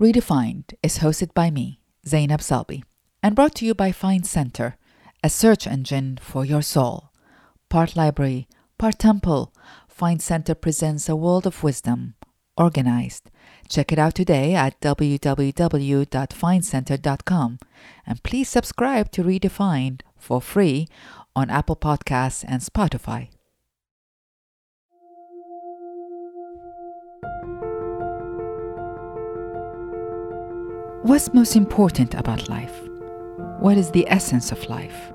Redefined is hosted by me, Zainab Salbi, and brought to you by Find Center, a search engine for your soul. Part library, part temple, Find Center presents a world of wisdom, organized. Check it out today at www.findcenter.com. And please subscribe to Redefined for free on Apple Podcasts and Spotify. What's most important about life? What is the essence of life?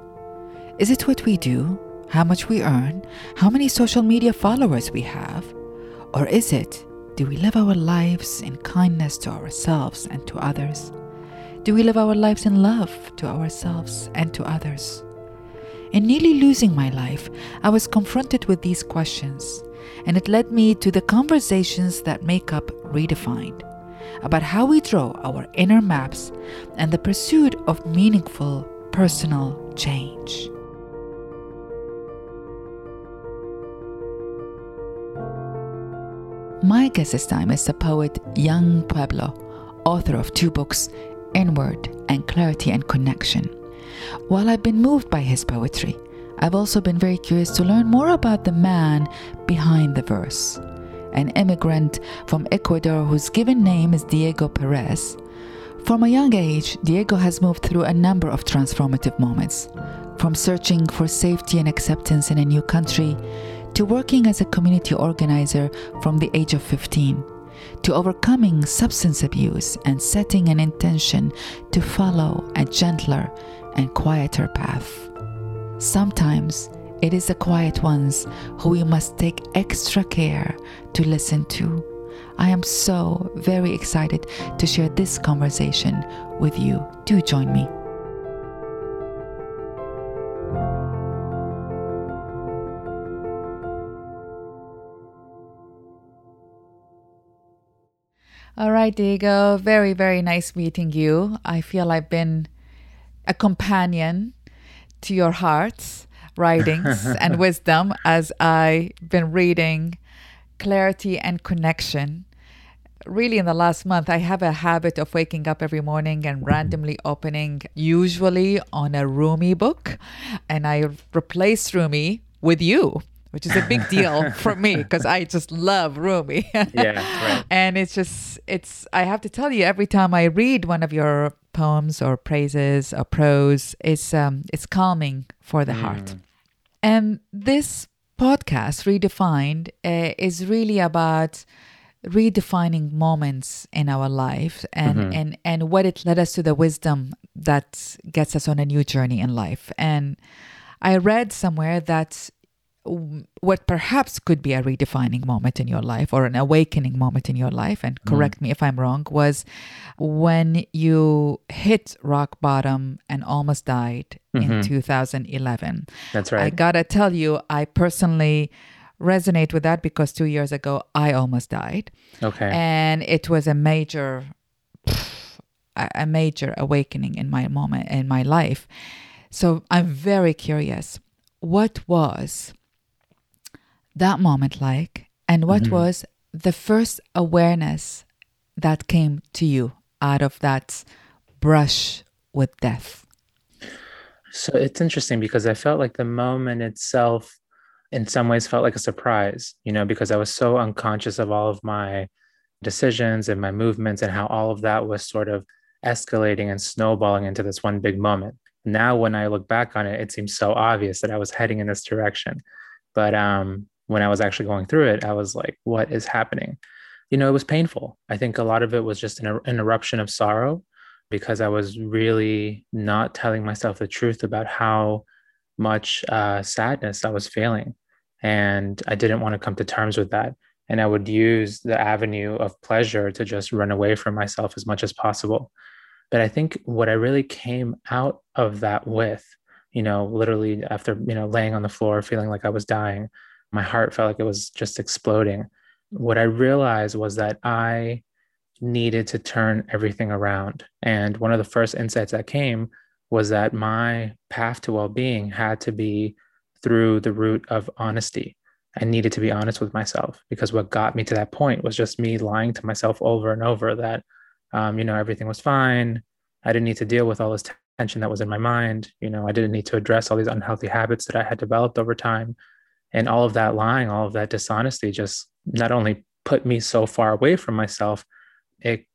Is it what we do, how much we earn, how many social media followers we have? Or is it, do we live our lives in kindness to ourselves and to others? Do we live our lives in love to ourselves and to others? In nearly losing my life, I was confronted with these questions, and it led me to the conversations that make up Redefined about how we draw our inner maps and the pursuit of meaningful personal change. My guest this time is the poet Yung Pueblo, author of two books, Inward and Clarity and Connection. While I've been moved by his poetry, I've also been very curious to learn more about the man behind the verse an immigrant from Ecuador whose given name is Diego Perez. From a young age, Diego has moved through a number of transformative moments, from searching for safety and acceptance in a new country to working as a community organizer from the age of 15, to overcoming substance abuse and setting an intention to follow a gentler and quieter path. Sometimes it is the quiet ones who we must take extra care to listen to. I am so very excited to share this conversation with you. Do join me. All right, Diego. Very, very nice meeting you. I feel I've been a companion to your hearts writings and wisdom as I've been reading Clarity and Connection. Really, in the last month, I have a habit of waking up every morning and randomly opening, usually on a Rumi book, and I replace Rumi with you which is a big deal for me because I just love Rumi. yeah, right. And it's just, it's, I have to tell you, every time I read one of your poems or praises or prose, it's, um, it's calming for the mm. heart. And this podcast, Redefined, uh, is really about redefining moments in our life and, mm-hmm. and, and what it led us to the wisdom that gets us on a new journey in life. And I read somewhere that what perhaps could be a redefining moment in your life or an awakening moment in your life, and mm. correct mm. me if I'm wrong, was when you hit rock bottom and almost died mm-hmm. in 2011. That's right. I gotta tell you, I personally resonate with that because two years ago I almost died. Okay. And it was a major, a major awakening in my moment in my life. So I'm very curious. What was that moment like and what mm-hmm. was the first awareness that came to you out of that brush with death? So it's interesting because i felt like the moment itself in some ways felt like a surprise you know because i was so unconscious of all of my decisions and my movements and how all of that was sort of escalating and snowballing into this one big moment. Now when i look back on it it seems so obvious that i was heading in this direction. But um when I was actually going through it, I was like, what is happening? You know, it was painful. I think a lot of it was just an, an eruption of sorrow because I was really not telling myself the truth about how much uh, sadness I was feeling. And I didn't want to come to terms with that. And I would use the avenue of pleasure to just run away from myself as much as possible. But I think what I really came out of that with, you know, literally after, you know, laying on the floor, feeling like I was dying, my heart felt like it was just exploding. What I realized was that I needed to turn everything around. And one of the first insights that came was that my path to well being had to be through the route of honesty. I needed to be honest with myself because what got me to that point was just me lying to myself over and over that Um, you know, everything was fine. I didn't need to deal with all this tension that was in my mind. You know, I didn't need to address all these unhealthy habits that I had developed over time. And all of that lying, all of that dishonesty just not only put me so far away from myself, it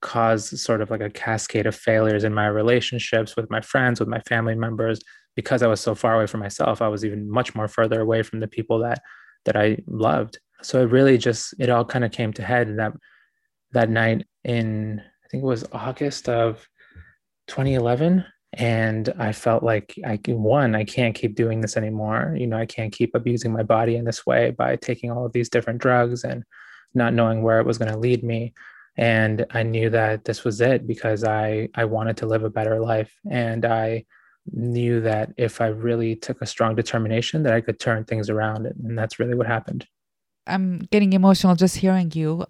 caused sort of like a cascade of failures in my relationships with my friends, with my family members. Because I was so far away from myself, I was even much more further away from the people that that I loved. So it really just it all kind of came to head that that night in I think it was August of 2011 and i felt like i one i can't keep doing this anymore. You know i can't keep abusing my body in this way by taking all of these different drugs and not knowing where it was going to lead me. And i knew that this was it because i i wanted to live a better life. And i knew that if i really took a strong determination that i could turn things around. And that's really what happened. I'm getting emotional just hearing you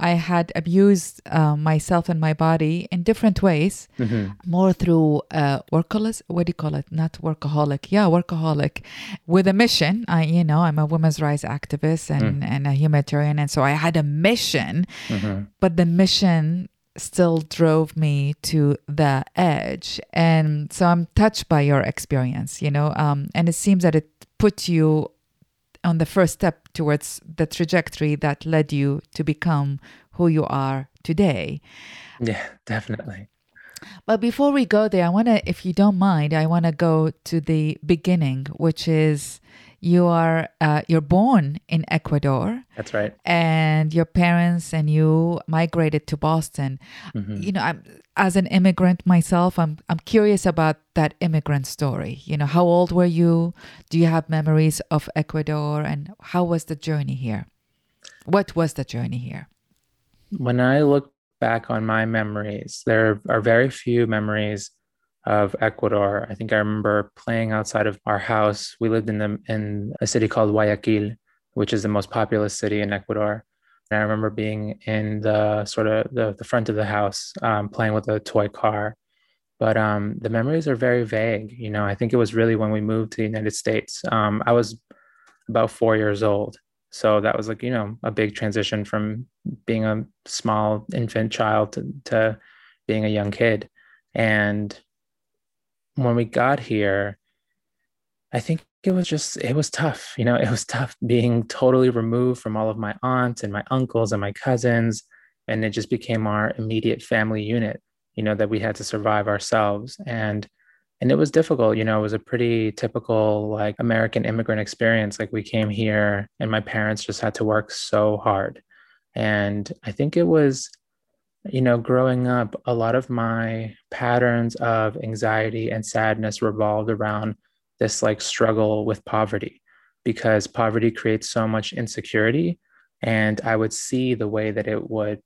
I had abused uh, myself and my body in different ways, mm-hmm. more through uh, workaholic. What do you call it? Not workaholic. Yeah, workaholic, with a mission. I, you know, I'm a women's rights activist and, mm. and a humanitarian, and so I had a mission, mm-hmm. but the mission still drove me to the edge. And so I'm touched by your experience, you know, um, and it seems that it put you on the first step towards the trajectory that led you to become who you are today. Yeah, definitely. But before we go there, I want to, if you don't mind, I want to go to the beginning, which is you are uh, you're born in Ecuador. That's right. And your parents and you migrated to Boston. Mm-hmm. You know, I'm, as an immigrant myself, I'm I'm curious about that immigrant story. You know, how old were you? Do you have memories of Ecuador, and how was the journey here? What was the journey here? When I look back on my memories, there are very few memories of Ecuador. I think I remember playing outside of our house. We lived in the in a city called Guayaquil, which is the most populous city in Ecuador. And I remember being in the sort of the, the front of the house, um, playing with a toy car. But um, the memories are very vague. You know, I think it was really when we moved to the United States. Um, I was about four years old. So that was like, you know, a big transition from being a small infant child to, to being a young kid. And when we got here, I think it was just, it was tough. You know, it was tough being totally removed from all of my aunts and my uncles and my cousins. And it just became our immediate family unit, you know, that we had to survive ourselves. And and it was difficult you know it was a pretty typical like american immigrant experience like we came here and my parents just had to work so hard and i think it was you know, growing up, a lot of my patterns of anxiety and sadness revolved around this like struggle with poverty because poverty creates so much insecurity. And I would see the way that it would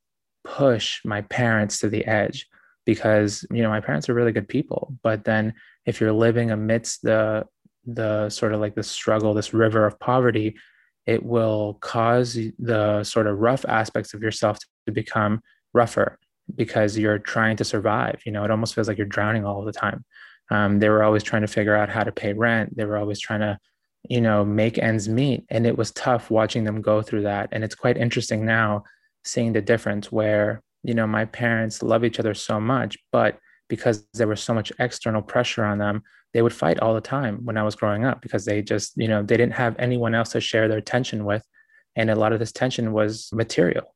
push my parents to the edge because, you know, my parents are really good people. But then if you're living amidst the, the sort of like the struggle, this river of poverty, it will cause the sort of rough aspects of yourself to become rougher because you're trying to survive. You know, it almost feels like you're drowning all the time. Um, they were always trying to figure out how to pay rent. They were always trying to, you know, make ends meet. And it was tough watching them go through that. And it's quite interesting now seeing the difference where, you know, my parents love each other so much, but because there was so much external pressure on them, they would fight all the time when I was growing up because they just, you know, they didn't have anyone else to share their tension with. And a lot of this tension was material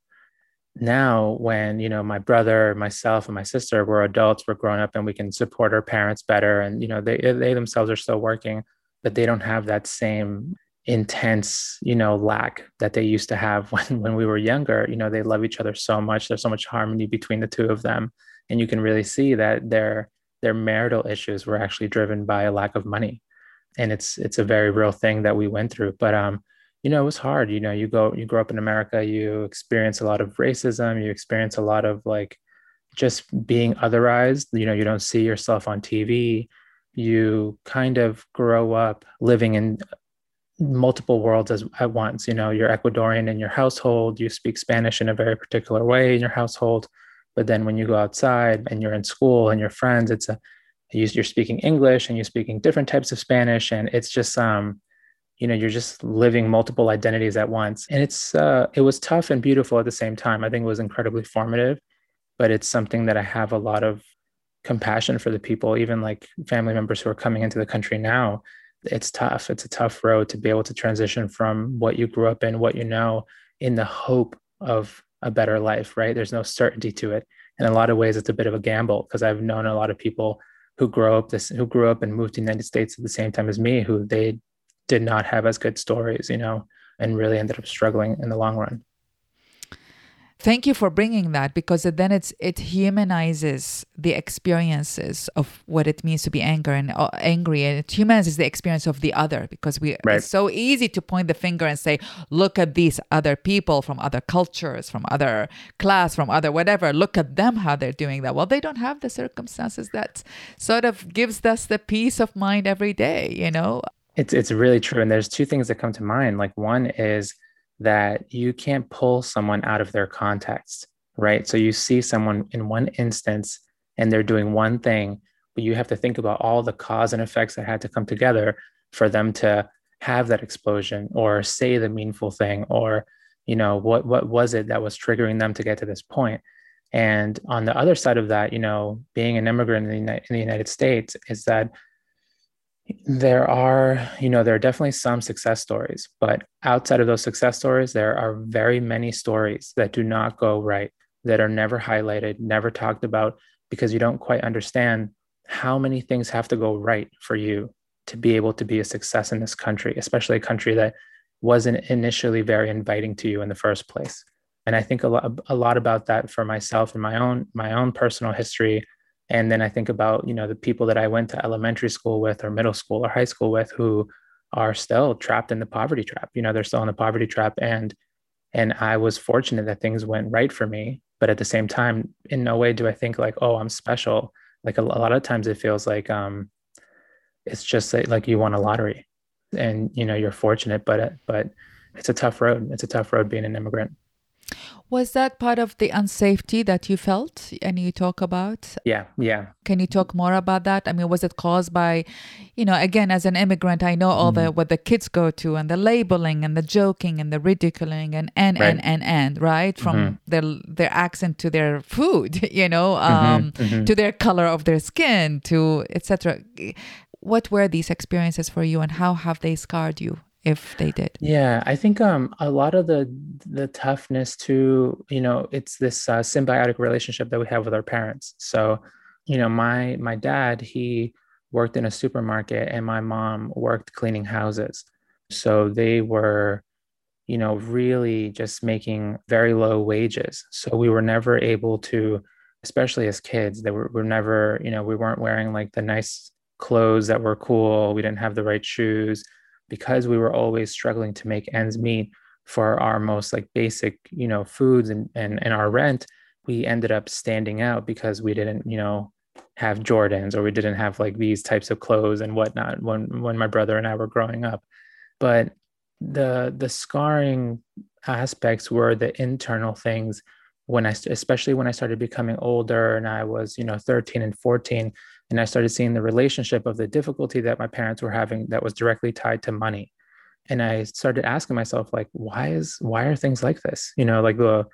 now when you know my brother myself and my sister we're adults we're grown up and we can support our parents better and you know they they themselves are still working but they don't have that same intense you know lack that they used to have when when we were younger. You know they love each other so much. There's so much harmony between the two of them and you can really see that their their marital issues were actually driven by a lack of money. And it's it's a very real thing that we went through. But um you know, it was hard. You know, you go, you grow up in America, you experience a lot of racism, you experience a lot of like just being otherized. You know, you don't see yourself on TV. You kind of grow up living in multiple worlds as, at once. You know, you're Ecuadorian in your household, you speak Spanish in a very particular way in your household. But then when you go outside and you're in school and your friends, it's a you're speaking English and you're speaking different types of Spanish, and it's just um you know you're just living multiple identities at once and it's uh, it was tough and beautiful at the same time i think it was incredibly formative but it's something that I have a lot of compassion for the people, even like family members who are coming into the country now. It's tough. It's a tough road to be able to transition from what you grew up in, what you know, in the hope of a better life, right? There's no certainty to it. In a lot of ways, it's a bit of a gamble because I've known a lot of people who grew up this who grew up and moved to the United States at the same time as me, who they did not have as good stories, you know, and really ended up struggling in the long run. Thank you for bringing that because then it's it humanizes the experiences of what it means to be angry and uh, angry and it humanizes the experience of the other because we right. it's so easy to point the finger and say look at these other people from other cultures from other class from other whatever. Look at them how they're doing that. Well they don't have the circumstances that sort of gives us the peace of mind every day you know it's it's really true and there's two things that come to mind like one is that you can't pull someone out of their context, right? So you see someone in one instance and they're doing one thing, but you have to think about all the cause and effects that had to come together for them to have that explosion or say the meaningful thing or you know what what was it that was triggering them to get to this point and on the other side of that you know being an immigrant in the, in the united states is that there are you know there are definitely some success stories but outside of those success stories there are very many stories that do not go right that are never highlighted never talked about because you don't quite understand how many things have to go right for you to be able to be a success in this country especially a country that wasn't initially very inviting to you in the first place. And i think a lot, a lot about that for myself and my own my own personal history and then i think about you know the people that i went to elementary school with or middle school or high school with who are still trapped in the poverty trap. You know they're still in the poverty trap. And and i was fortunate that things went right for me. But at the same time in no way do i think like oh i'm special. Like a, a lot of times it feels like um it's just like, like you won a lottery and you know you're fortunate but but it's a tough road. It's a tough road being an immigrant was that part of the unsafety that you felt and you talk about? Yeah, yeah. Can you talk more about that? I mean, was it caused by, you know, again, as an immigrant, I know all mm. the mm-hmm. what the kids go to and the labeling and the joking and the ridiculing and and right. and and and right from mm-hmm. their their accent to their food, you know, mm-hmm, um, mm-hmm. to their color of their skin, to etc. What were these experiences for you, and how have they scarred you? If they did. Yeah i think um a lot of the the toughness to you know it's this uh, symbiotic relationship that we have with our parents. So you know my my dad he worked in a supermarket and my mom worked cleaning houses. So they were you know really just making very low wages. So we were never able to especially as kids they were, were never you know we weren't wearing like the nice clothes that were cool. We didn't have the right shoes because we were always struggling to make ends meet for our most like basic you know foods and, and and our rent we ended up standing out because we didn't you know have jordans or we didn't have like these types of clothes and whatnot when when my brother and i were growing up. But the the scarring aspects were the internal things when i especially when i started becoming older and i was you know 13 and 14 and i started seeing the relationship of the difficulty that my parents were having that was directly tied to money. And i started asking myself like why is why are things like this? You know like the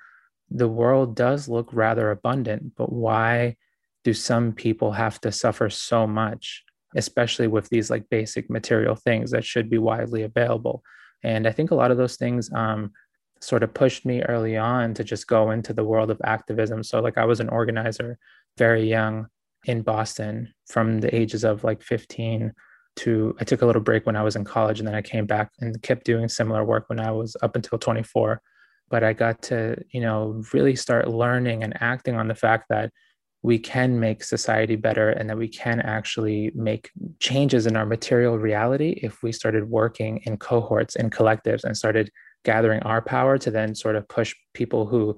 the world does look rather abundant but why do some people have to suffer so much especially with these like basic material things that should be widely available? And i think a lot of those things um, sort of pushed me early on to just go into the world of activism. So like i was an organizer very young in Boston from the ages of like 15 to I took a little break when I was in college and then I came back and kept doing similar work when I was up until 24 but I got to you know really start learning and acting on the fact that we can make society better and that we can actually make changes in our material reality if we started working in cohorts and collectives and started gathering our power to then sort of push people who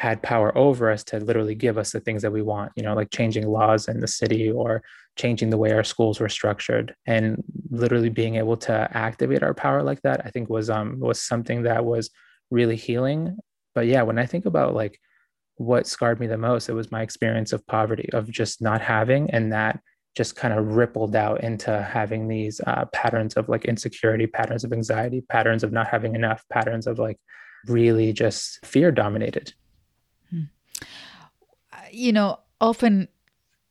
had power over us to literally give us the things that we want, you know, like changing laws in the city or changing the way our schools were structured and literally being able to activate our power like that, I think was um was something that was really healing. But yeah, when I think about like what scarred me the most, it was my experience of poverty, of just not having, and that just kind of rippled out into having these uh, patterns of like insecurity, patterns of anxiety, patterns of not having enough, patterns of like really just fear dominated you know, often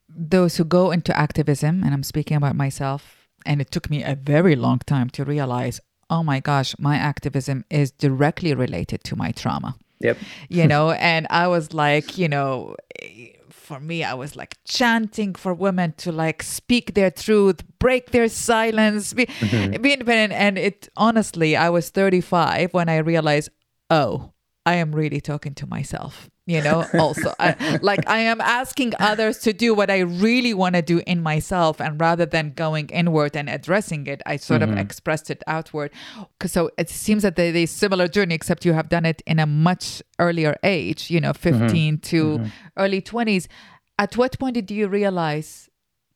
those who go into activism, and I'm speaking about myself, and it took me a very long time to realize, oh my gosh, my activism is directly related to my trauma. Yep. You know, and I was like, you know, for me, I was like chanting for women to like speak their truth, break their silence, be, mm-hmm. be independent. And it honestly, I was 35 when I realized, oh, I am really talking to myself you know also I, like i am asking others to do what i really want to do in myself and rather than going inward and addressing it i sort mm-hmm. of expressed it outward so it seems that they, they similar journey except you have done it in a much earlier age you know mm-hmm. 15 mm-hmm. to mm-hmm. early 20s at what point did you realize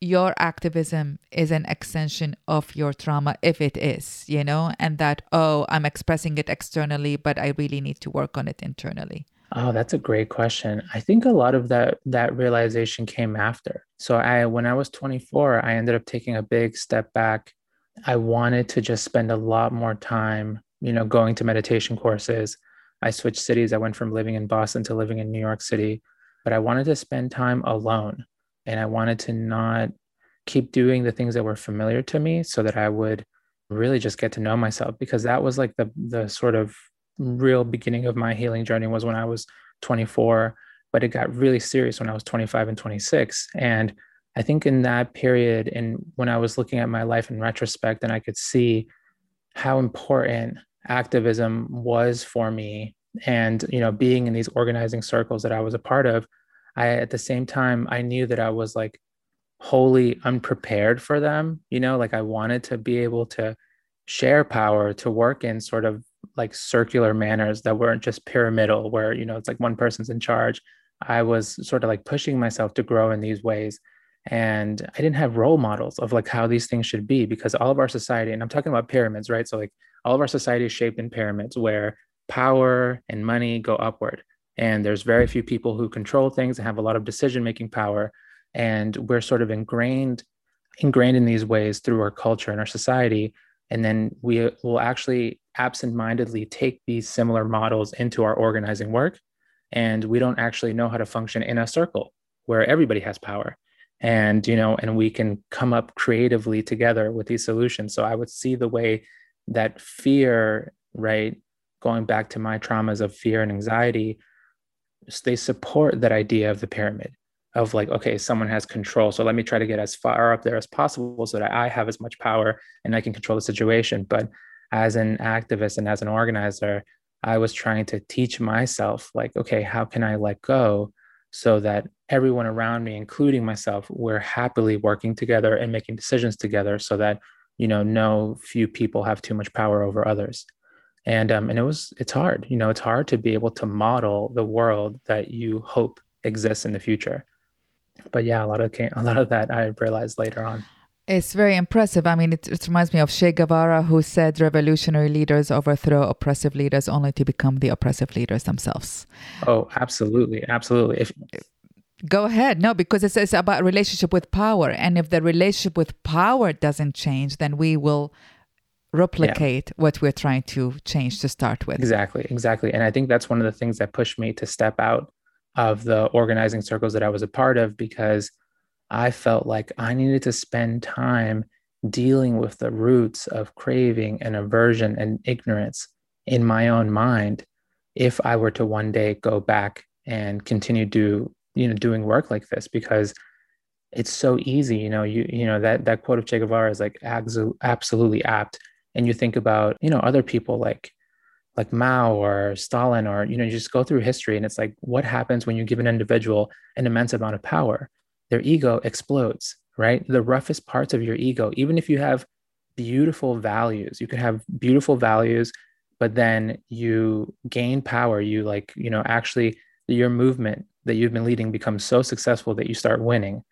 your activism is an extension of your trauma if it is you know and that oh i'm expressing it externally but i really need to work on it internally Oh, that's a great question. I think a lot of that that realization came after. So I when I was 24, I ended up taking a big step back. I wanted to just spend a lot more time, you know, going to meditation courses. I switched cities. I went from living in Boston to living in New York City, but I wanted to spend time alone and I wanted to not keep doing the things that were familiar to me so that I would really just get to know myself because that was like the the sort of real beginning of my healing journey was when I was 24, but it got really serious when I was 25 and 26. And I think in that period, and when I was looking at my life in retrospect, and I could see how important activism was for me, and you know, being in these organizing circles that I was a part of, I at the same time I knew that I was like wholly unprepared for them. You know, like I wanted to be able to share power, to work in sort of like circular manners that weren't just pyramidal where you know it's like one person's in charge i was sort of like pushing myself to grow in these ways and i didn't have role models of like how these things should be because all of our society and i'm talking about pyramids right so like all of our society is shaped in pyramids where power and money go upward and there's very few people who control things and have a lot of decision making power. And we're sort of ingrained ingrained in these ways through our culture and our society. And then we will actually absent-mindedly take these similar models into our organizing work. And we don't actually know how to function in a circle where everybody has power. And you know and we can come up creatively together with these solutions. So i would see the way that fear right going back to my traumas of fear and anxiety they support that idea of the pyramid of like okay someone has control so let me try to get as far up there as possible so that i have as much power and i can control the situation. But as an activist and as an organizer i was trying to teach myself like okay how can i let go so that everyone around me including myself we're happily working together and making decisions together so that you know no few people have too much power over others and um and it was it's hard you know it's hard to be able to model the world that you hope exists in the future but yeah, a lot of a lot of that I realized later on. It's very impressive. I mean, it, it, reminds me of Che Guevara, who said revolutionary leaders overthrow oppressive leaders only to become the oppressive leaders themselves. Oh, absolutely. Absolutely. If, Go ahead. No, because it's, it's about relationship with power. And if the relationship with power doesn't change, then we will replicate yeah. what we're trying to change to start with. Exactly. Exactly. And I think that's one of the things that pushed me to step out of the organizing circles that I was a part of because I felt like I needed to spend time dealing with the roots of craving and aversion and ignorance in my own mind if I were to one day go back and continue do you know doing work like this because it's so easy you know you you know that that quote of Che Guevara is like absolutely apt and you think about you know other people like like Mao or Stalin, or you know, you just go through history and it's like, what happens when you give an individual an immense amount of power? Their ego explodes, right? The roughest parts of your ego, even if you have beautiful values, you could have beautiful values, but then you gain power. You like, you know, actually your movement that you've been leading becomes so successful that you start winning,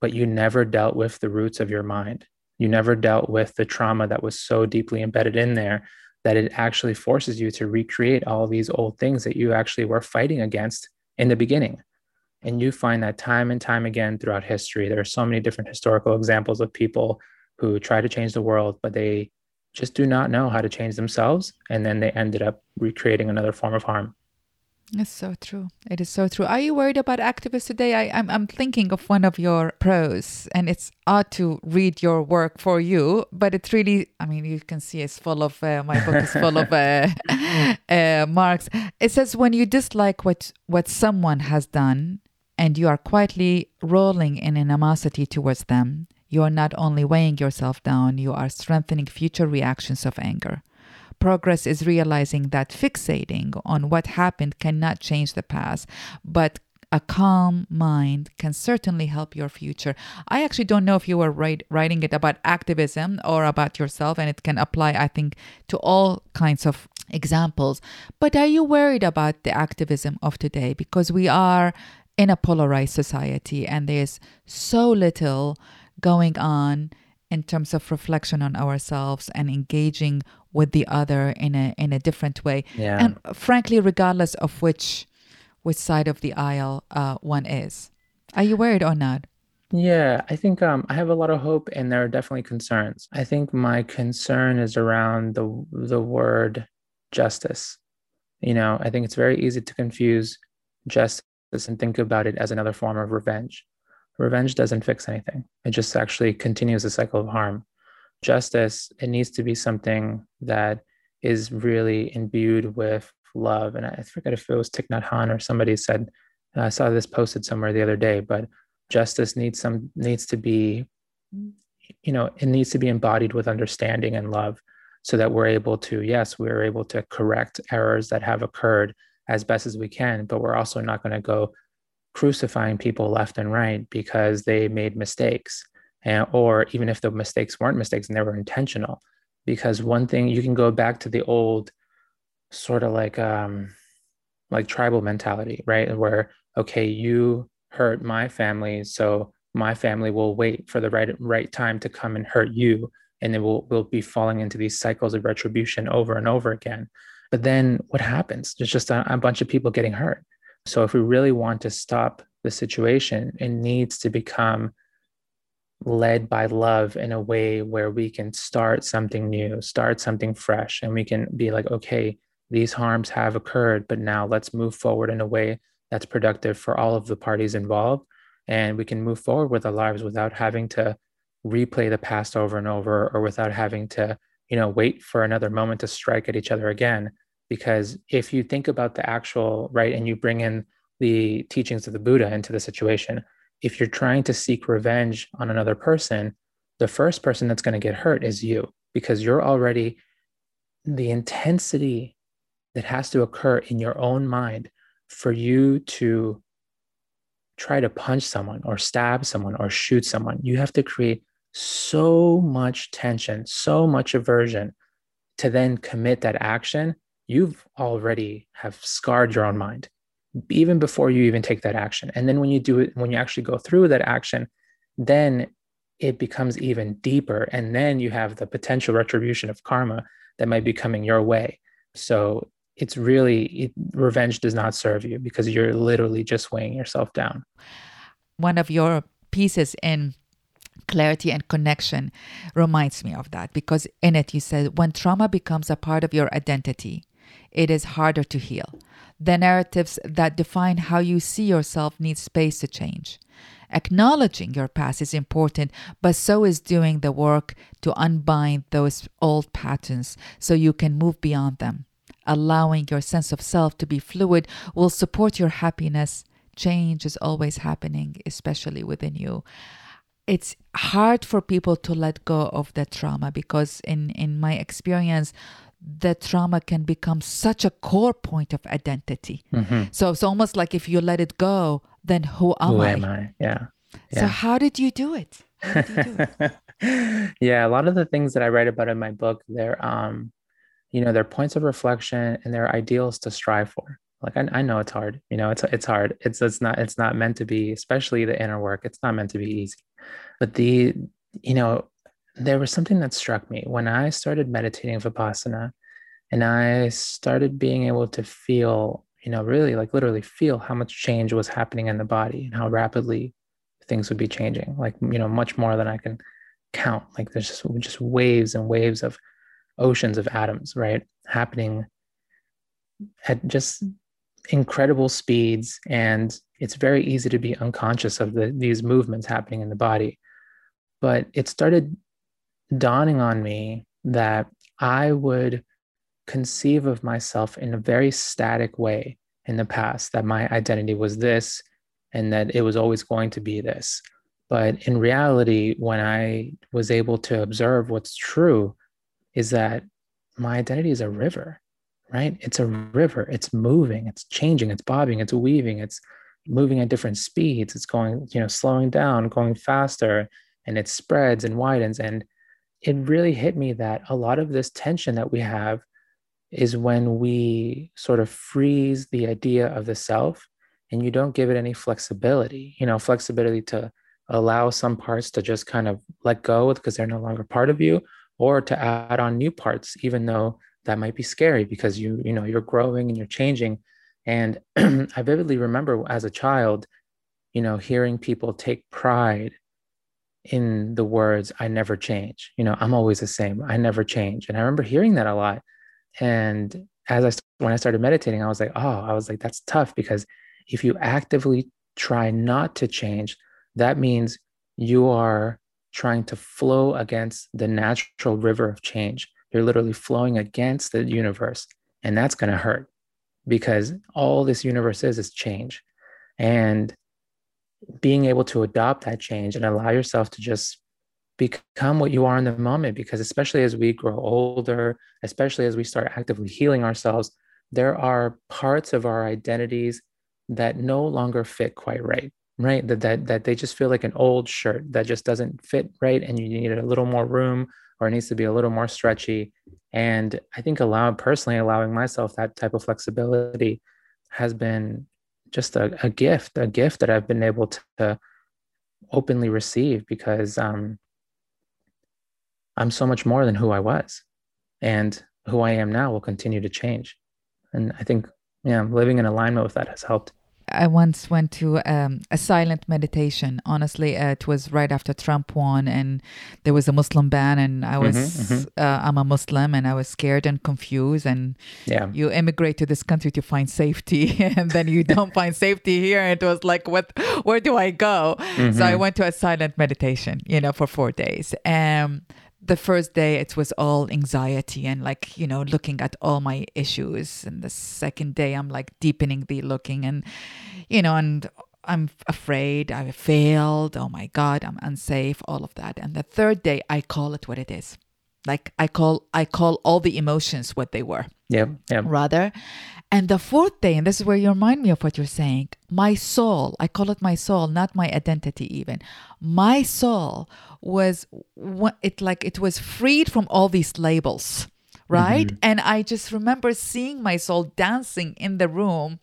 but you never dealt with the roots of your mind. You never dealt with the trauma that was so deeply embedded in there that it actually forces you to recreate all these old things that you actually were fighting against in the beginning. And you find that time and time again throughout history. There are so many different historical examples of people who try to change the world, but they just do not know how to change themselves. And then they ended up recreating another form of harm. It's so true. It is so true. Are you worried about activists today? I, am I'm, I'm thinking of one of your prose, and it's odd to read your work for you, but it's really, I mean, you can see it's full of, uh, my book is full of uh, uh, marks. It says, when you dislike what, what someone has done and you are quietly rolling in animosity towards them, you are not only weighing yourself down, you are strengthening future reactions of anger. Progress is realizing that fixating on what happened cannot change the past, but a calm mind can certainly help your future. I actually don't know if you were write, writing it about activism or about yourself, and it can apply, I think, to all kinds of examples. But are you worried about the activism of today? Because we are in a polarized society and there's so little going on in terms of reflection on ourselves and engaging with the other in a in a different way. Yeah. And frankly, regardless of which which side of the aisle uh, one is, are you worried or not? Yeah, I think um, I have a lot of hope, and there are definitely concerns. I think my concern is around the the word justice. You know, I think it's very easy to confuse justice and think about it as another form of revenge revenge doesn't fix anything. It just actually continues the cycle of harm. Justice, it needs to be something that is really imbued with love. And I forget if it was Thich Nhat Hanh or somebody said, I saw this posted somewhere the other day, but justice needs some needs to be, you know, it needs to be embodied with understanding and love so that we're able to, yes, we're able to correct errors that have occurred as best as we can, but we're also not going to go crucifying people left and right because they made mistakes and, or even if the mistakes weren't mistakes and they were intentional. Because one thing you can go back to the old sort of like um like tribal mentality right? Where okay you hurt my family so my family will wait for the right right time to come and hurt you and then we'll, we'll be falling into these cycles of retribution over and over again. But then what happens? There's just a, a bunch of people getting hurt so, if we really want to stop the situation, it needs to become led by love in a way where we can start something new, start something fresh, and we can be like, okay, these harms have occurred, but now let's move forward in a way that's productive for all of the parties involved. And we can move forward with our lives without having to replay the past over and over or without having to, you know, wait for another moment to strike at each other again because if you think about the actual right and you bring in the teachings of the buddha into the situation if you're trying to seek revenge on another person the first person that's going to get hurt is you because you're already the intensity that has to occur in your own mind for you to try to punch someone or stab someone or shoot someone you have to create so much tension so much aversion to then commit that action you've already have scarred your own mind even before you even take that action. And then when you do it when you actually go through that action then it becomes even deeper. And then you have the potential retribution of karma that might be coming your way. So it's really it, revenge does not serve you because you're literally just weighing yourself down. One of your pieces in clarity and connection reminds me of that because in it you said when trauma becomes a part of your identity it is harder to heal. The narratives that define how you see yourself need space to change. Acknowledging your past is important, but so is doing the work to unbind those old patterns so you can move beyond them. Allowing your sense of self to be fluid will support your happiness. Change is always happening, especially within you it's hard for people to let go of the trauma because in in my experience the trauma can become such a core point of identity. Mm-hmm. So it's almost like if you let it go, then who am who I? am I? Yeah. yeah. So how did you do it? You do it? yeah, a lot of the things that I write about in my book, they're um, you know, they're points of reflection and they're ideals to strive for. Like I, I know it's hard, you know, it's it's hard. It's it's not it's not meant to be, especially the inner work. It's not meant to be easy. But the you know, there was something that struck me when I started meditating Vipassana and I started being able to feel, you know, really like literally feel how much change was happening in the body and how rapidly things would be changing, like, you know, much more than I can count. Like there's just, just waves and waves of oceans of atoms, right? Happening at just incredible speeds and it's very easy to be unconscious of the, these movements happening in the body but it started dawning on me that i would conceive of myself in a very static way in the past that my identity was this and that it was always going to be this but in reality when i was able to observe what's true is that my identity is a river right? It's a river. It's moving, it's changing, it's bobbing, it's weaving, it's moving at different speeds. It's going, you know, slowing down, going faster, and it spreads and widens. And it really hit me that a lot of this tension that we have is when we sort of freeze the idea of the self and you don't give it any flexibility, you know, flexibility to allow some parts to just kind of let go because they're no longer part of you or to add on new parts, even though that might be scary because you you know you're growing and you're changing. And i vividly remember as a child you know hearing people take pride in the words i never change you know i'm always the same i never change and i remember hearing that a lot and as i when i started meditating i was like oh i was like that's tough because if you actively try not to change that means you are trying to flow against the natural river of change you're literally flowing against the universe. And that's going to hurt because all this universe is is change. And being able to adopt that change and allow yourself to just become what you are in the moment because especially as we grow older especially as we start actively healing ourselves there are parts of our identities that no longer fit quite right right that that, that they just feel like an old shirt that just doesn't fit right and you need a little more room or it needs to be a little more stretchy. And I think allowing personally allowing myself that type of flexibility has been just a, a gift, a gift that I've been able to, openly receive because um, I'm so much more than who I was. And who I am now will continue to change. And I think, yeah, living in alignment with that has helped. I once went to um, a silent meditation. Honestly, uh, it was right after Trump won, and there was a Muslim ban, and I was mm-hmm, mm-hmm. Uh, I'm a Muslim, and I was scared and confused. And yeah. you immigrate to this country to find safety, and then you don't find safety here. And it was like, what? Where do I go? Mm-hmm. So I mm-hmm. went to a silent meditation, you know, for four days. And the first day it was all anxiety and like you know looking at all my issues. And the second day i'm like deepening the looking and you know and i'm afraid. I failed. Oh my god i'm unsafe all of that. And the third day i call it what it is. Like i call i call all the emotions what they were. Yeah yeah. Rather and the fourth day, and this is where you remind me of what you're saying, my soul, I call it my soul, not my identity even. My soul was it like it was freed from all these labels, right? Mm-hmm. And I just remember seeing my soul dancing in the room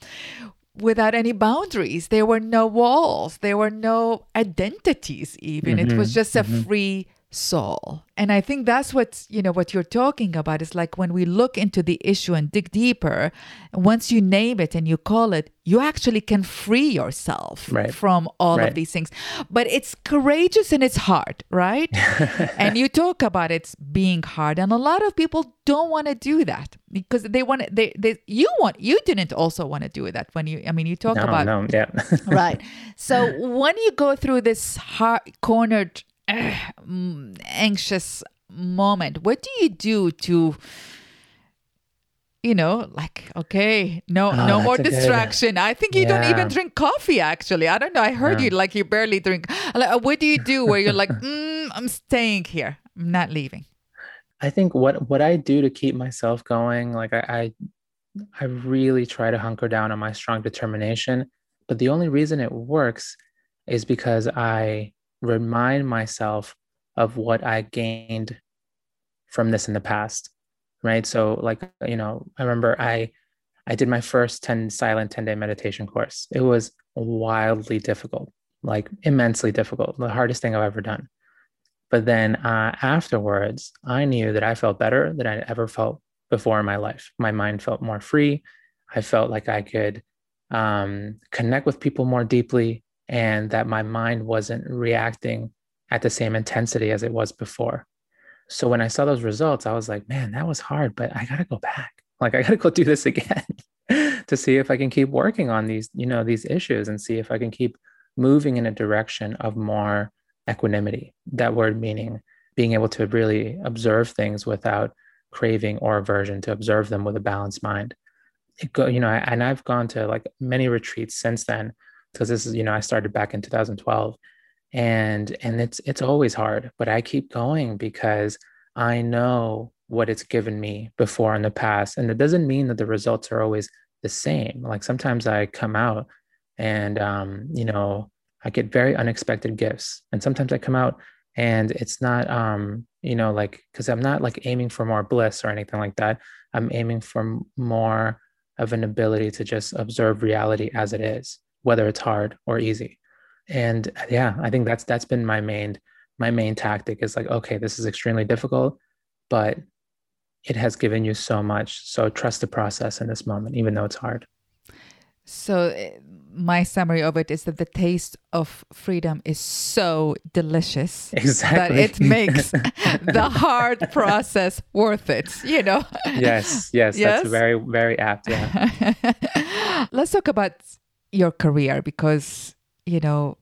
without any boundaries. There were no walls, there were no identities even. Mm-hmm. It was just a mm-hmm. free soul. And I think that's what, you know, what you're talking about is like when we look into the issue and dig deeper, once you name it and you call it, you actually can free yourself right. from all right. of these things. But it's courageous and it's hard, right? and you talk about it being hard and a lot of people don't want to do that because they want to, they, they you want you didn't also want to do that when you I mean you talk no, about no, yeah. right. So when you go through this hard cornered anxious moment, what do you do to you know, like, okay, no, oh, no more distraction. Good, I think you yeah. don't even drink coffee. Actually, I don't know. I heard yeah. you like you barely drink. Like, uh, what do you do where you're like, mm, I'm staying here. I'm not leaving. I think what what I do to keep myself going, like I, I, I really try to hunker down on my strong determination. But the only reason it works is because I remind myself of what I gained from this in the past. Right. So like, you know, I remember I I did my first 10 silent 10 day meditation course. It was wildly difficult, like immensely difficult, the hardest thing I've ever done. But then uh, afterwards, I knew that I felt better than I ever felt before in my life. My mind felt more free. I felt like I could um, connect with people more deeply and that my mind wasn't reacting at the same intensity as it was before. So when I saw those results, I was like, man, that was hard, but I got to go back. Like, I got to go do this again to see if I can keep working on these, you know, these issues and see if I can keep moving in a direction of more equanimity. That word meaning being able to really observe things without craving or aversion, to observe them with a balanced mind. Go, you know, and I've gone to like many retreats since then because this is, you know, I started back in 2012 and and it's it's always hard, but I keep going because I know what it's given me before in the past. And it doesn't mean that the results are always the same. Like sometimes I come out and, um, you know, I get very unexpected gifts. And sometimes I come out and it's not, um, you know, like, because I'm not like aiming for more bliss or anything like that. I'm aiming for more of an ability to just observe reality as it is, whether it's hard or easy. And yeah, I think that's that's been my main my main tactic is like, okay, this is extremely difficult, but it has given you so much. So trust the process in this moment, even though it's hard. So, eh, my summary of it is that the taste of freedom is so delicious exactly. that it makes the hard process worth it, you know? Yes, yes, yes? that's very, very apt. Yeah. Let's talk about your career because, you know,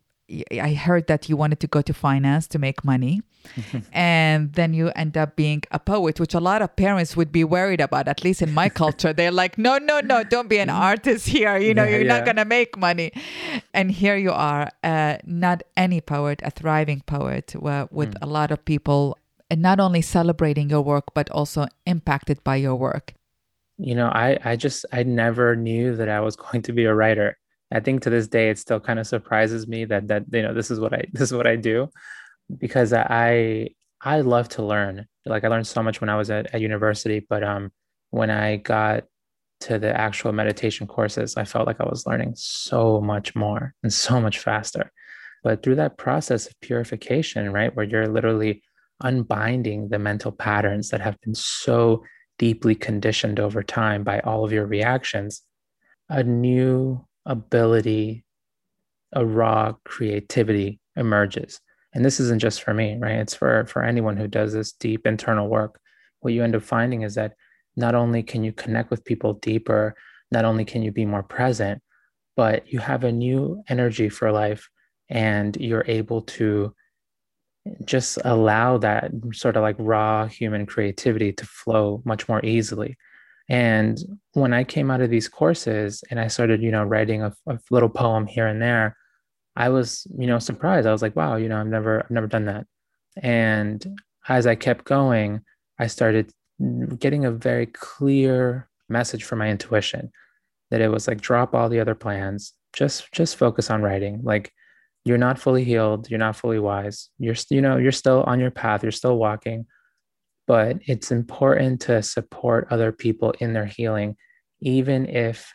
I heard that you wanted to go to finance to make money. and then you end up being a poet, which a lot of parents would be worried about, at least in my culture. They're like, no, no, no, don't be an artist here. You know, yeah, you're yeah. not going to make money. And here you are, uh, not any poet, a thriving poet uh, with mm. a lot of people and not only celebrating your work, but also impacted by your work. You know, I, I just, I never knew that I was going to be a writer. I think to this day it still kind of surprises me that that you know this is what I this is what I do because I I love to learn. Like I learned so much when I was at, at university, but um when I got to the actual meditation courses, I felt like I was learning so much more and so much faster. But through that process of purification, right, where you're literally unbinding the mental patterns that have been so deeply conditioned over time by all of your reactions, a new ability, a raw creativity emerges. And this isn't just for me, right? It's for, for anyone who does this deep internal work. What you end up finding is that not only can you connect with people deeper, not only can you be more present, but you have a new energy for life and you're able to just allow that sort of like raw human creativity to flow much more easily and when I came out of these courses and I started, you know, writing a, a, little poem here and there, I was, you know, surprised. I was like, wow, you know, I've never, I've never done that. And as I kept going, I started getting a very clear message from my intuition that it was like drop all the other plans, just just focus on writing. Like you're not fully healed, you're not fully wise. You're you know, you're still on your path, you're still walking but it's important to support other people in their healing, even if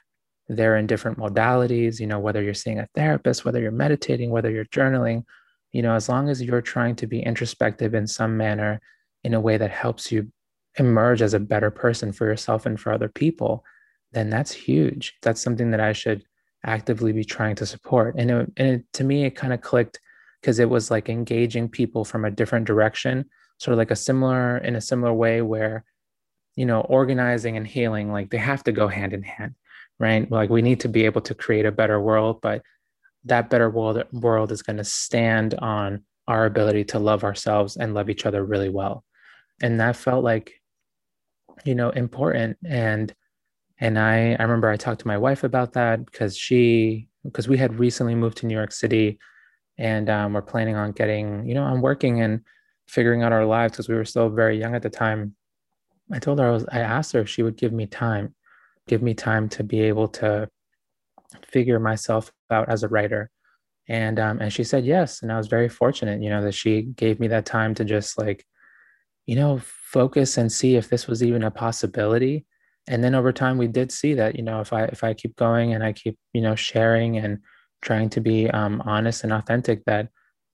they're in different modalities, you know, whether you're seeing a therapist, whether you're meditating, whether you're journaling, you know, as long as you're trying to be introspective in some manner in a way that helps you emerge as a better person for yourself and for other people, then that's huge. That's something that I should actively be trying to support. And, it, and it, to me, it kind of clicked because it was like engaging people from a different direction sort of like a similar in a similar way where you know organizing and healing like they have to go hand in hand right? Like we need to be able to create a better world but that better world world is going to stand on our ability to love ourselves and love each other really well. And that felt like you know important. And and i i remember i talked to my wife about that because she because we had recently moved to new york city and um, we're planning on getting you know i'm working and figuring out our lives because we were still very young at the time. I told her I was I asked her if she would give me time, give me time to be able to figure myself out as a writer. And um, and she said yes. And I was very fortunate, you know, that she gave me that time to just like, you know, focus and see if this was even a possibility. And then over time we did see that, you know, if I if I keep going and I keep, you know, sharing and trying to be um, honest and authentic, that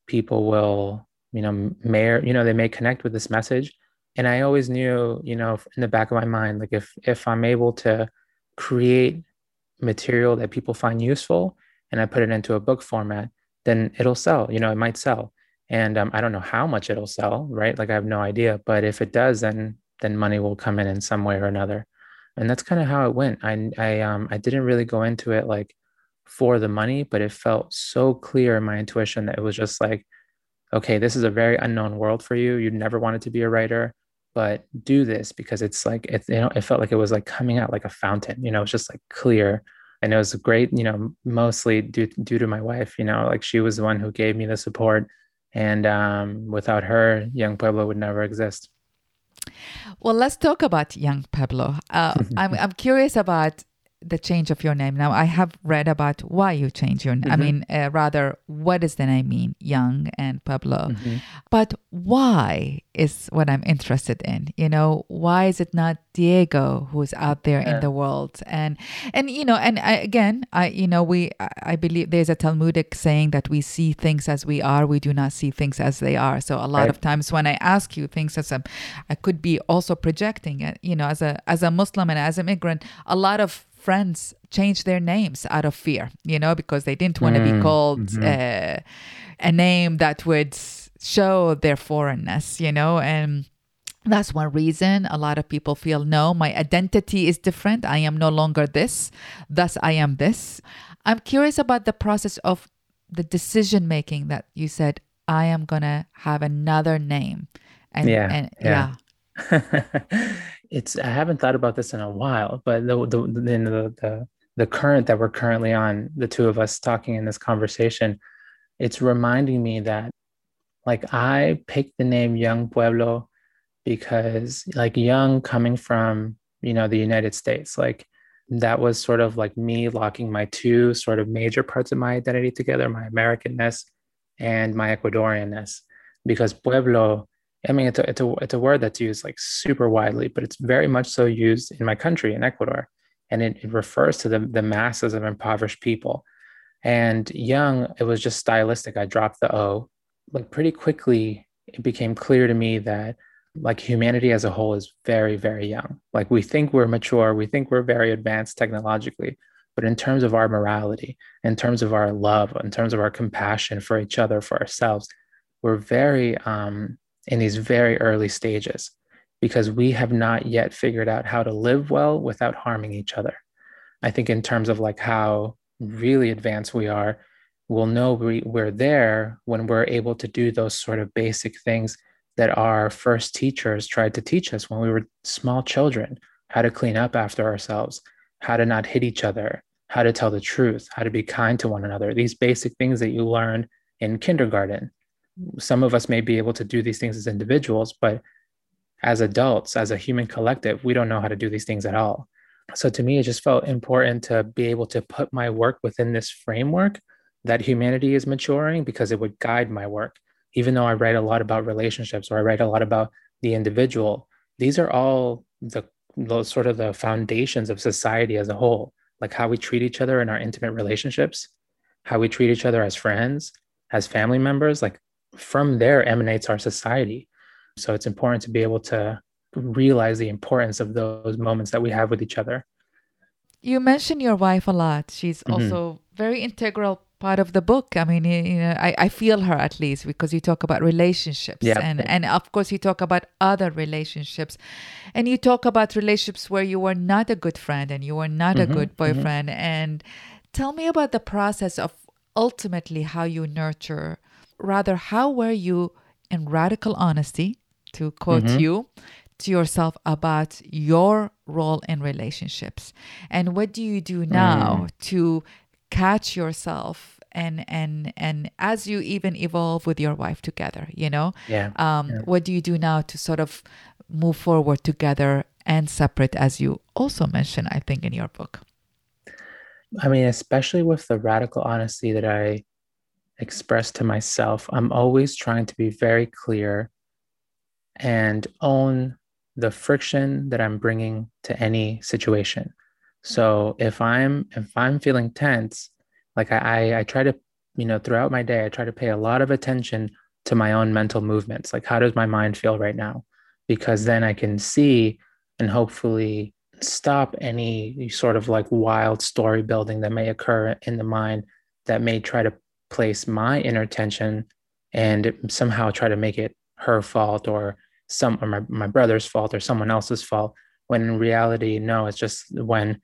people will you know may you know they may connect with this message. And i always knew you know in the back of my mind like if if i'm able to create material that people find useful and i put it into a book format then it'll sell you know it might sell. And um, i don't know how much it'll sell right? Like i have no idea. But if it does then then money will come in in some way or another. And that's kind of how it went. I i um i didn't really go into it like for the money but it felt so clear in my intuition that it was just like okay this is a very unknown world for you. You never wanted to be a writer but do this because it's like it, you know it felt like it was like coming out like a fountain you know it's just like clear. And it was great you know mostly due due to my wife you know like she was the one who gave me the support. And um, without her young pueblo would never exist. Well, let's talk about young Pueblo. Uh, I'm, I'm curious about the change of your name. Now, I have read about why you change your name. Mm-hmm. I mean, uh, rather, what does the name mean, Young and Pueblo? Mm-hmm. But why is what I'm interested in. You know, why is it not Diego who's out there yeah. in the world? And and you know, and I, again, I you know, we I believe there's a Talmudic saying that we see things as we are, we do not see things as they are. So a lot right. of times when I ask you things as a, I could be also projecting it. You know, as a as a Muslim and as an immigrant, a lot of friends changed their names out of fear, you know, because they didn't want to mm, be called mm-hmm. uh, a name that would show their foreignness, you know, and that's one reason a lot of people feel no, my identity is different. I am no longer this, thus I am this. I'm curious about the process of the decision making that you said, I am going to have another name. And, yeah. And, yeah. yeah. it's I haven't thought about this in a while, but the the the the, the current that we're currently on, the two of us talking in this conversation, it's reminding me that like I picked the name Young Pueblo because like young coming from you know the United States, like that was sort of like me locking my two sort of major parts of my identity together, my Americanness and my Ecuadorianness, because Pueblo I mean, it's a, it's a, it's a word that's used like super widely, but it's very much so used in my country, in Ecuador. And it, it refers to the, the masses of impoverished people. And young, it was just stylistic. I dropped the O. Like pretty quickly, it became clear to me that like humanity as a whole is very, very young. Like we think we're mature, we think we're very advanced technologically, but in terms of our morality, in terms of our love, in terms of our compassion for each other, for ourselves, we're very um, in these very early stages because we have not yet figured out how to live well without harming each other. I think, in terms of like how really advanced we are, we'll know we, we're there when we're able to do those sort of basic things that our first teachers tried to teach us when we were small children how to clean up after ourselves, how to not hit each other, how to tell the truth, how to be kind to one another. These basic things that you learn in kindergarten some of us may be able to do these things as individuals, but as adults, as a human collective, we don't know how to do these things at all. So to me, it just felt important to be able to put my work within this framework that humanity is maturing because it would guide my work. Even though I write a lot about relationships or I write a lot about the individual, these are all the those sort of the foundations of society as a whole, like how we treat each other in our intimate relationships, how we treat each other as friends, as family members. Like from there emanates our society. So it's important to be able to realize the importance of those moments that we have with each other. You mention your wife a lot. She's mm-hmm. also very integral part of the book. I mean, you know, I, I feel her at least because you talk about relationships and and of course you talk about other relationships, and you talk about relationships where you were not a good friend and you were not mm-hmm. a good mm-hmm. boyfriend. Mm-hmm. And tell me about the process of ultimately how you nurture rather how were you in radical honesty to quote mm-hmm. you to yourself about your role in relationships and what do you do now mm. to catch yourself and and and as you even evolve with your wife together you know yeah, um yeah. what do you do now to sort of move forward together and separate as you also mentioned i think in your book i mean especially with the radical honesty that i express to myself, I'm always trying to be very clear and own the friction that I'm bringing to any situation. So if I'm if I'm feeling tense, like I, I, I try to, you know, throughout my day, I try to pay a lot of attention to my own mental movements. Like how does my mind feel right now? Because then I can see and hopefully stop any sort of like wild story building that may occur in the mind that may try to place my inner tension and somehow try to make it her fault or some or my, my brother's fault or someone else's fault when in reality, no, it's just when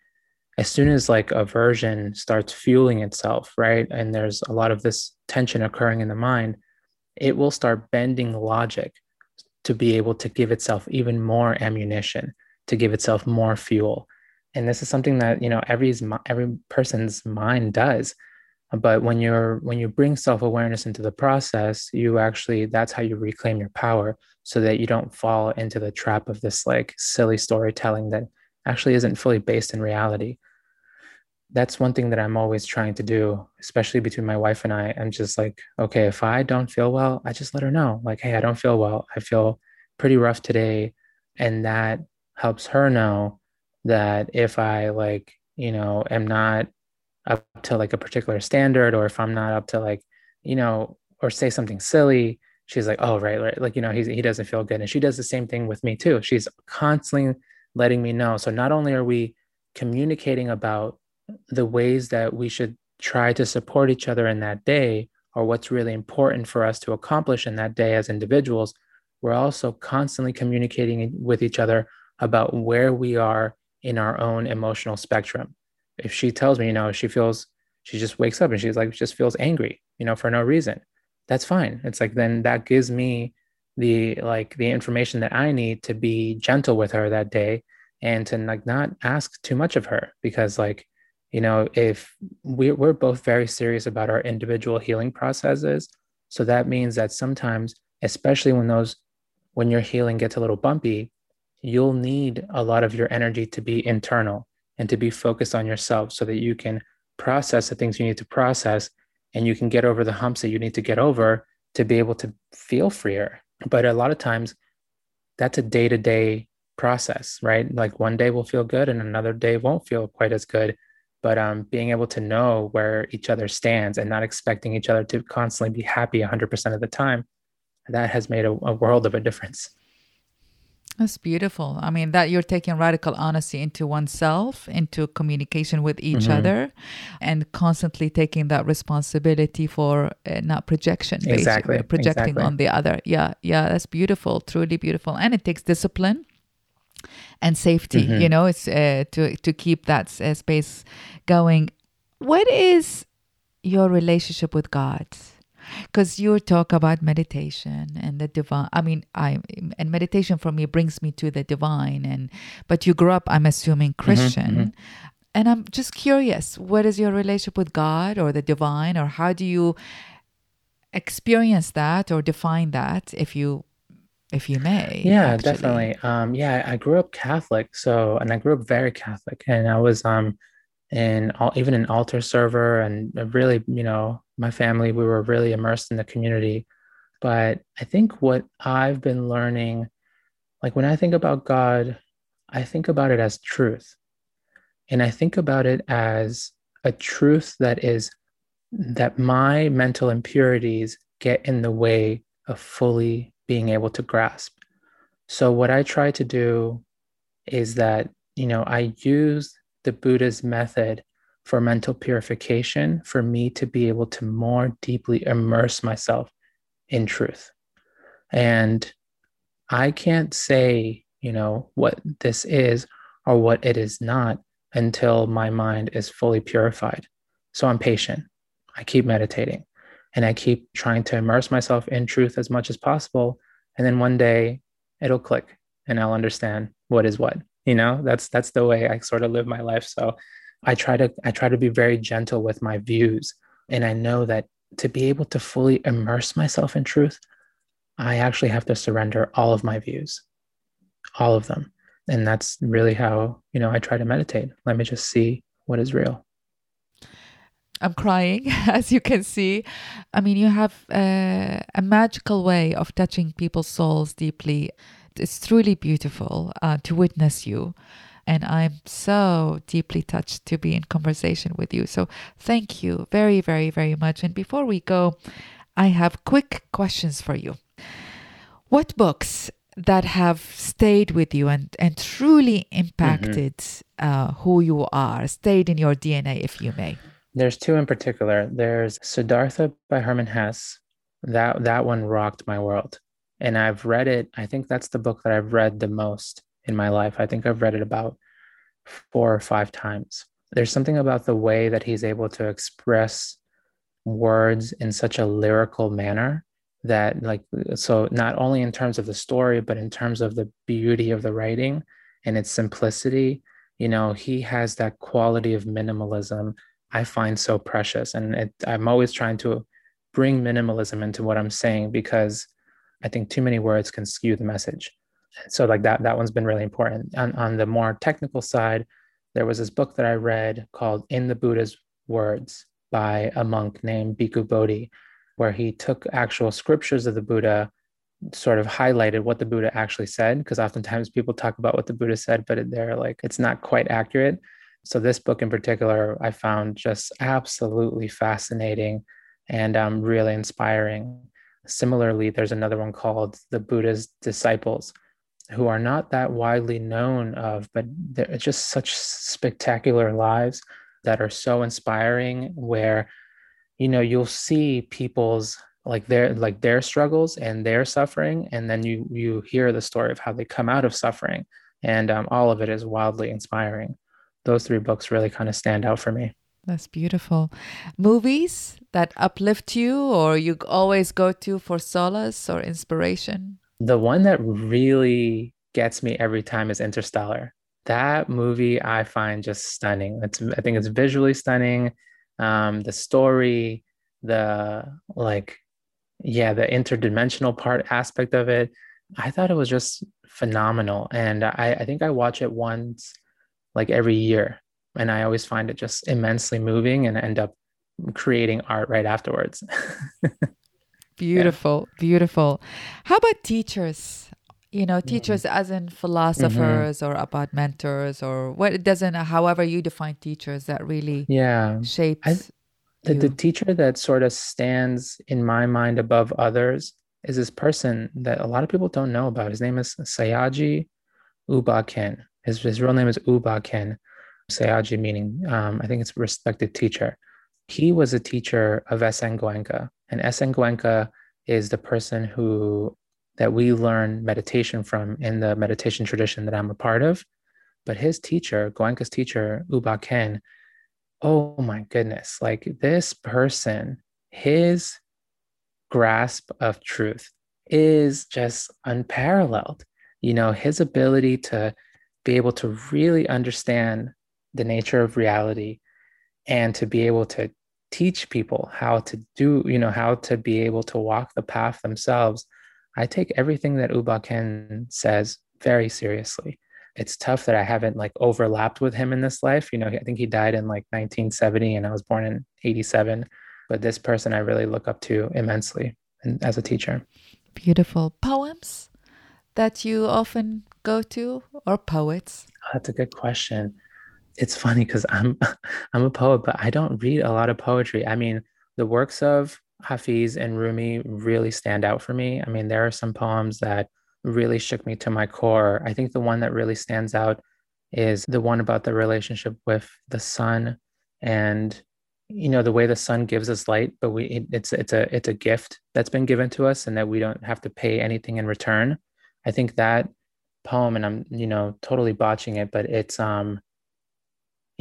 as soon as like aversion starts fueling itself, right? And there's a lot of this tension occurring in the mind, it will start bending logic to be able to give itself even more ammunition, to give itself more fuel. And this is something that, you know, every every person's mind does. But when you're when you bring self-awareness into the process, you actually that's how you reclaim your power so that you don't fall into the trap of this like silly storytelling that actually isn't fully based in reality. That's one thing that i'm always trying to do especially between my wife and i. I'm just like okay if i don't feel well i just let her know. Like hey i don't feel well. I feel pretty rough today. And that helps her know that if i like you know am not up to like a particular standard or if i'm not up to like you know or say something silly she's like, oh, right, right. Like, you know, he's, he doesn't feel good. And she does the same thing with me too. She's constantly letting me know. So not only are we communicating about the ways that we should try to support each other in that day or what's really important for us to accomplish in that day as individuals, we're also constantly communicating with each other about where we are in our own emotional spectrum. If she tells me, you know, she feels, she just wakes up and she's like, just feels angry, you know, for no reason that's fine. It's like then that gives me the like the information that I need to be gentle with her that day and to like not ask too much of her because like you know if we're, we're both very serious about our individual healing processes so that means that sometimes especially when those when your healing gets a little bumpy you'll need a lot of your energy to be internal and to be focused on yourself so that you can process the things you need to process and you can get over the humps that you need to get over to be able to feel freer. But a lot of times that's a day to day process, right? Like one day will feel good and another day won't feel quite as good. But um, being able to know where each other stands and not expecting each other to constantly be happy 100% of the time, that has made a, a world of a difference. That's beautiful. I mean, that you're taking radical honesty into oneself, into communication with each mm-hmm. other, and constantly taking that responsibility for uh, not projection, exactly, projecting exactly. on the other. Yeah, yeah, that's beautiful, truly beautiful, and it takes discipline and safety. Mm-hmm. You know, it's uh, to to keep that uh, space going. What is your relationship with God? Because you talk about meditation and the divine i mean i and meditation for me brings me to the divine and but you grew up i'm assuming mm-hmm, christian mm-hmm, mm-hmm. and i'm just curious what is your relationship with god or the divine or how do you experience that or define that if you if you may yeah actually. definitely um yeah i grew up catholic so and i grew up very catholic and i was um in all even an altar server and really you know my family, we were really immersed in the community. But I think what I've been learning, like when I think about God, I think about it as truth. And I think about it as a truth that is that my mental impurities get in the way of fully being able to grasp. So, what I try to do is that, you know, I use the Buddha's method for mental purification for me to be able to more deeply immerse myself in truth. And I can't say, you know, what this is or what it is not until my mind is fully purified. So I'm patient. I keep meditating and I keep trying to immerse myself in truth as much as possible. And then one day it'll click and I'll understand what is what. You know, that's that's the way I sort of live my life. So I try to I try to be very gentle with my views and I know that to be able to fully immerse myself in truth I actually have to surrender all of my views all of them and that's really how you know I try to meditate let me just see what is real I'm crying, as you can see. I mean, you have uh, a magical way of touching people's souls deeply. It's truly beautiful uh, to witness you. And I'm so deeply touched to be in conversation with you. So thank you very, very, very much. And before we go, I have quick questions for you. What books that have stayed with you and, and truly impacted mm-hmm. uh, who you are, stayed in your DNA, if you may? There's two in particular. There's Siddhartha by Hermann Hesse. That that one rocked my world. And I've read it. I think that's the book that I've read the most in my life. I think I've read it about four or five times. There's something about the way that he's able to express words in such a lyrical manner that like so not only in terms of the story but in terms of the beauty of the writing and its simplicity you know he has that quality of minimalism i find so precious and it, i'm always trying to bring minimalism into what i'm saying because i think too many words can skew the message so like that that one's been really important. On, on the more technical side there was this book that i read called in the buddha's words by a monk named bhikkhu bodhi where he took actual scriptures of the buddha sort of highlighted what the buddha actually said because oftentimes people talk about what the buddha said but they're like it's not quite accurate. So this book in particular i found just absolutely fascinating and um, really inspiring. Similarly there's another one called the buddha's disciples who are not that widely known of, but they're just such spectacular lives that are so inspiring where you know you'll see people's like their like their struggles and their suffering and then you you hear the story of how they come out of suffering. And um, all of it is wildly inspiring. Those three books really kind of stand out for me. That's beautiful. Movies that uplift you or you always go to for solace or inspiration the one that really gets me every time is Interstellar. That movie I find just stunning. It's I think it's visually stunning. Um, the story, the like, yeah, the interdimensional part aspect of it. I thought it was just phenomenal. And I, I think I watch it once like every year. And I always find it just immensely moving and end up creating art right afterwards. Beautiful, yeah. beautiful. How about teachers? You know, teachers mm-hmm. as in philosophers mm-hmm. or about mentors or what it doesn't, however you define teachers that really yeah shapes. I, the, the teacher that sort of stands in my mind above others is this person that a lot of people don't know about. His name is Sayagyi U Ba Khin. His, his real name is U Ba Khin. Sayagyi meaning, um, I think it's respected teacher. He was a teacher of S.N. Goenka, and S.N. Goenka is the person who that we learn meditation from in the meditation tradition that I'm a part of. But his teacher, Goenka's teacher, U Ba Khin, oh my goodness, like this person, his grasp of truth is just unparalleled. You know, his ability to be able to really understand the nature of reality and to be able to teach people how to do, you know, how to be able to walk the path themselves, I take everything that U Ba Khin says very seriously. It's tough that I haven't like overlapped with him in this life. You know, I think he died in like 1970 and I was born in 87. But this person I really look up to immensely and as a teacher. Beautiful. Poems that you often go to or poets? Oh, that's a good question it's funny because I'm I'm a poet, but I don't read a lot of poetry. I mean, the works of Hafiz and Rumi really stand out for me. I mean, there are some poems that really shook me to my core. I think the one that really stands out is the one about the relationship with the sun and you know the way the sun gives us light but we it, it's it's a it's a gift that's been given to us and that we don't have to pay anything in return i think that poem and i'm you know totally botching it but it's um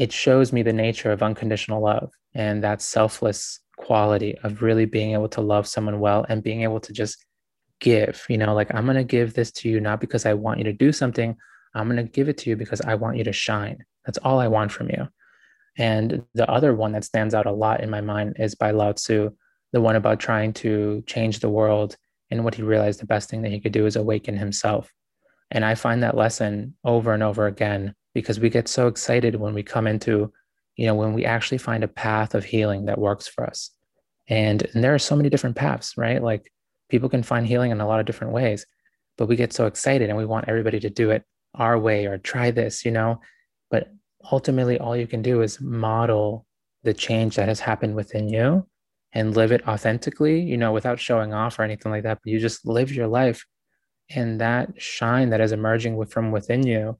it shows me the nature of unconditional love and that selfless quality of really being able to love someone well and being able to just give you know like i'm going to give this to you not because i want you to do something. I'm going to give it to you because i want you to shine. That's all i want from you. And the other one that stands out a lot in my mind is by lao tzu the one about trying to change the world and what he realized the best thing that he could do is awaken himself. And i find that lesson over and over again because we get so excited when we come into, you know, when we actually find a path of healing that works for us. And, and there are so many different paths, right? Like people can find healing in a lot of different ways, but we get so excited and we want everybody to do it our way or try this, you know. But ultimately, all you can do is model the change that has happened within you and live it authentically, you know, without showing off or anything like that. But you just live your life and that shine that is emerging from within you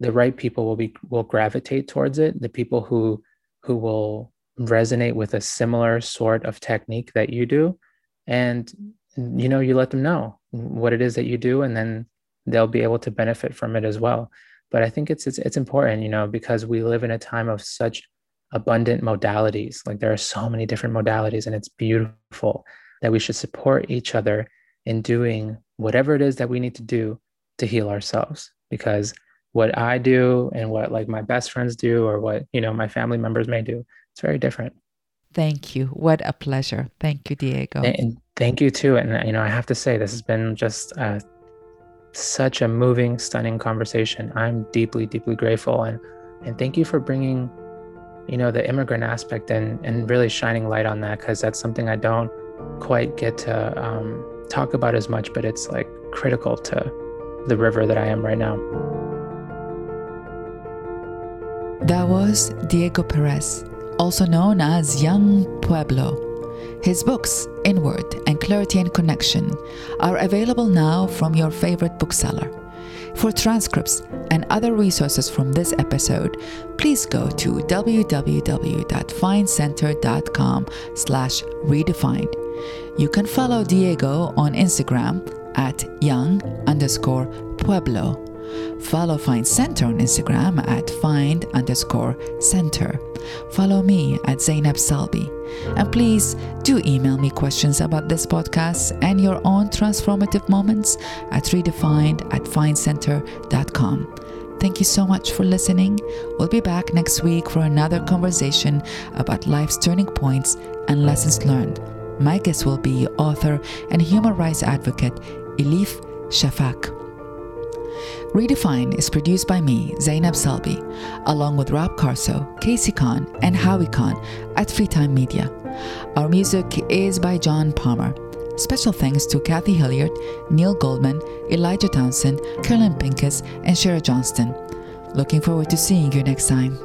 the right people will be will gravitate towards it the people who who will resonate with a similar sort of technique that you do and you know you let them know what it is that you do and then they'll be able to benefit from it as well. But I think it's it's, it's important, you know, because we live in a time of such abundant modalities. Like there are so many different modalities, and it's beautiful that we should support each other in doing whatever it is that we need to do to heal ourselves. Because what I do and what like my best friends do, or what you know my family members may do, it's very different. Thank you. What a pleasure. Thank you, Diego. And thank you too. And you know, I have to say, this has been just uh, such a moving, stunning conversation. I'm deeply, deeply grateful, and and thank you for bringing, you know, the immigrant aspect and and really shining light on that because that's something I don't quite get to um, talk about as much, but it's like critical to the river that I am right now. That was Diego Perez also known as Young Pueblo. His books, Inward and Clarity and Connection, are available now from your favorite bookseller. For transcripts and other resources from this episode, please go to www.findcenter.com slash redefined. You can follow Diego on Instagram at young underscore pueblo Follow Find Center on Instagram at find underscore center. Follow me at Zainab Salbi. And please do email me questions about this podcast and your own transformative moments at redefined at findcenter.com. Thank you so much for listening. We'll be back next week for another conversation about life's turning points and lessons learned. My guest will be author and human rights advocate Elif Shafak. Redefine is produced by me, Zainab Salbi, along with Rob Carso, Casey Khan, and Howie Khan at Freetime Media. Our music is by John Palmer. Special thanks to Kathy Hilliard, Neil Goldman, Elijah Townsend, Carolyn Pincus, and Shara Johnston. Looking forward to seeing you next time.